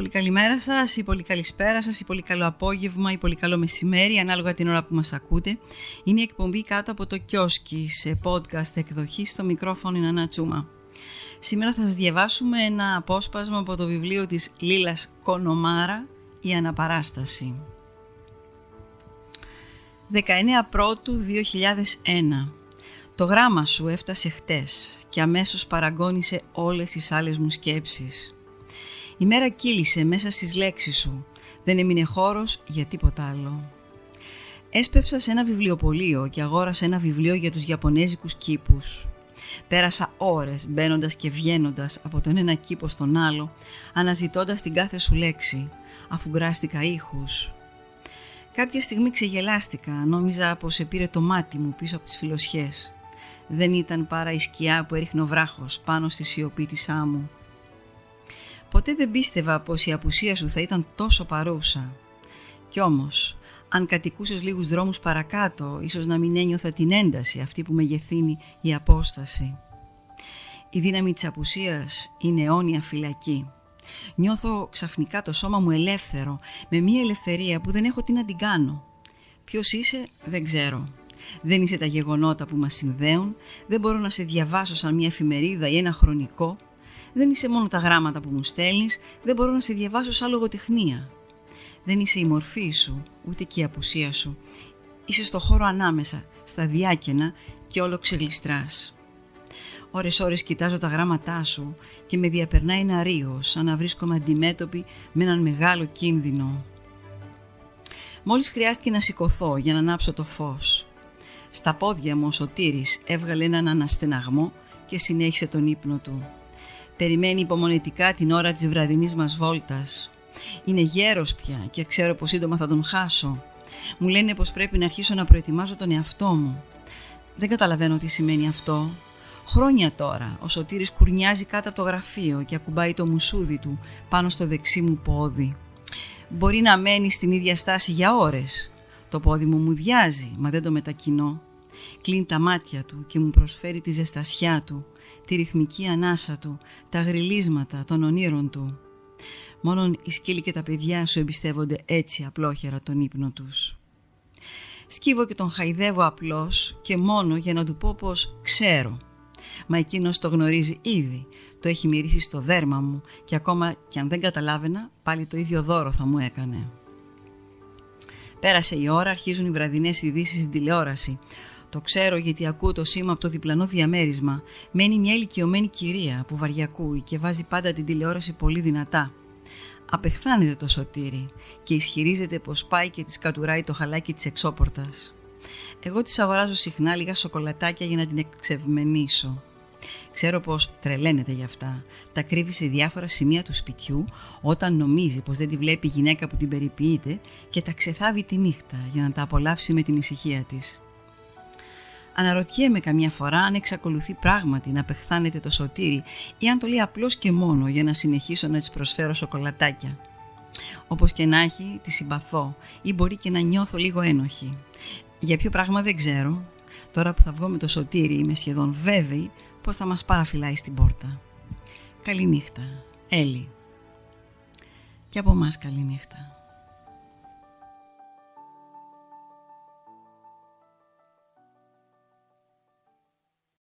πολύ καλημέρα σας, ή πολύ καλησπέρα σας, ή πολύ καλό απόγευμα, ή πολύ καλό μεσημέρι, ανάλογα την ώρα που μας ακούτε. Είναι η εκπομπή κάτω από το κιόσκι σε podcast εκδοχή στο μικρόφωνο Ινανά Τσούμα. Σήμερα θα σας διαβάσουμε ένα απόσπασμα από το βιβλίο της Λίλας Κονομάρα «Η Αναπαράσταση». 19 Πρώτου 2001 Το γράμμα σου έφτασε χτες και αμέσως παραγώνισε όλες τις άλλες μου σκέψεις. Η μέρα κύλησε μέσα στις λέξεις σου. Δεν έμεινε χώρος για τίποτα άλλο. Έσπευσα σε ένα βιβλιοπωλείο και αγόρασα ένα βιβλίο για τους Ιαπωνέζικους κήπους. Πέρασα ώρες μπαίνοντας και βγαίνοντας από τον ένα κήπο στον άλλο, αναζητώντας την κάθε σου λέξη, αφού γκράστηκα ήχους. Κάποια στιγμή ξεγελάστηκα, νόμιζα πως επήρε το μάτι μου πίσω από τις φιλοσιές. Δεν ήταν παρά η σκιά που έριχνε ο βράχος πάνω στη σιωπή της άμμου. Ποτέ δεν πίστευα πως η απουσία σου θα ήταν τόσο παρούσα. Κι όμως, αν κατοικούσες λίγους δρόμους παρακάτω, ίσως να μην ένιωθα την ένταση αυτή που μεγεθύνει η απόσταση. Η δύναμη της απουσίας είναι αιώνια φυλακή. Νιώθω ξαφνικά το σώμα μου ελεύθερο, με μια ελευθερία που δεν έχω τι να την κάνω. Ποιος είσαι, δεν ξέρω. Δεν είσαι τα γεγονότα που μας συνδέουν, δεν μπορώ να σε διαβάσω σαν μια εφημερίδα ή ένα χρονικό, δεν είσαι μόνο τα γράμματα που μου στέλνεις, δεν μπορώ να σε διαβάσω σαν λογοτεχνία. Δεν είσαι η μορφή σου, ούτε και η απουσία σου. Είσαι στο χώρο ανάμεσα, στα διάκαινα και όλο ξεγλιστράς. Ώρες ώρες κοιτάζω τα γράμματά σου και με διαπερνάει ένα ρίγο σαν να βρίσκομαι αντιμέτωπη με έναν μεγάλο κίνδυνο. Μόλις χρειάστηκε να σηκωθώ για να ανάψω το φως. Στα πόδια μου ο Σωτήρης έβγαλε έναν αναστεναγμό και συνέχισε τον ύπνο του. Περιμένει υπομονετικά την ώρα της βραδινής μας βόλτας. Είναι γέρος πια και ξέρω πως σύντομα θα τον χάσω. Μου λένε πως πρέπει να αρχίσω να προετοιμάζω τον εαυτό μου. Δεν καταλαβαίνω τι σημαίνει αυτό. Χρόνια τώρα ο Σωτήρης κουρνιάζει κάτω από το γραφείο και ακουμπάει το μουσούδι του πάνω στο δεξί μου πόδι. Μπορεί να μένει στην ίδια στάση για ώρες. Το πόδι μου μου διάζει, μα δεν το μετακινώ. Κλείνει τα μάτια του και μου προσφέρει τη ζεστασιά του τη ρυθμική ανάσα του, τα γριλίσματα των ονείρων του. Μόνον οι σκύλοι και τα παιδιά σου εμπιστεύονται έτσι απλόχερα τον ύπνο τους. Σκύβω και τον χαϊδεύω απλώς και μόνο για να του πω πως ξέρω. Μα εκείνος το γνωρίζει ήδη, το έχει μυρίσει στο δέρμα μου και ακόμα κι αν δεν καταλάβαινα πάλι το ίδιο δώρο θα μου έκανε. Πέρασε η ώρα, αρχίζουν οι βραδινές ειδήσεις στην τηλεόραση. Το ξέρω γιατί ακούω το σήμα από το διπλανό διαμέρισμα. Μένει μια ηλικιωμένη κυρία που βαριακούει και βάζει πάντα την τηλεόραση πολύ δυνατά. Απεχθάνεται το σωτήρι και ισχυρίζεται πως πάει και της κατουράει το χαλάκι της εξώπορτας. Εγώ της αγοράζω συχνά λίγα σοκολατάκια για να την εξευμενήσω. Ξέρω πως τρελαίνεται γι' αυτά. Τα κρύβει σε διάφορα σημεία του σπιτιού όταν νομίζει πως δεν τη βλέπει η γυναίκα που την περιποιείται και τα ξεθάβει τη νύχτα για να τα απολαύσει με την ησυχία της. Αναρωτιέμαι καμιά φορά αν εξακολουθεί πράγματι να πεχθάνεται το σωτήρι ή αν το λέει απλώς και μόνο για να συνεχίσω να της προσφέρω σοκολατάκια. Όπως και να έχει, τη συμπαθώ ή μπορεί και να νιώθω λίγο ένοχη. Για ποιο πράγμα δεν ξέρω. Τώρα που θα βγω με το σωτήρι είμαι σχεδόν βέβαιη πως θα μας παραφυλάει στην πόρτα. Καληνύχτα. Έλλη. Και από μας καληνύχτα.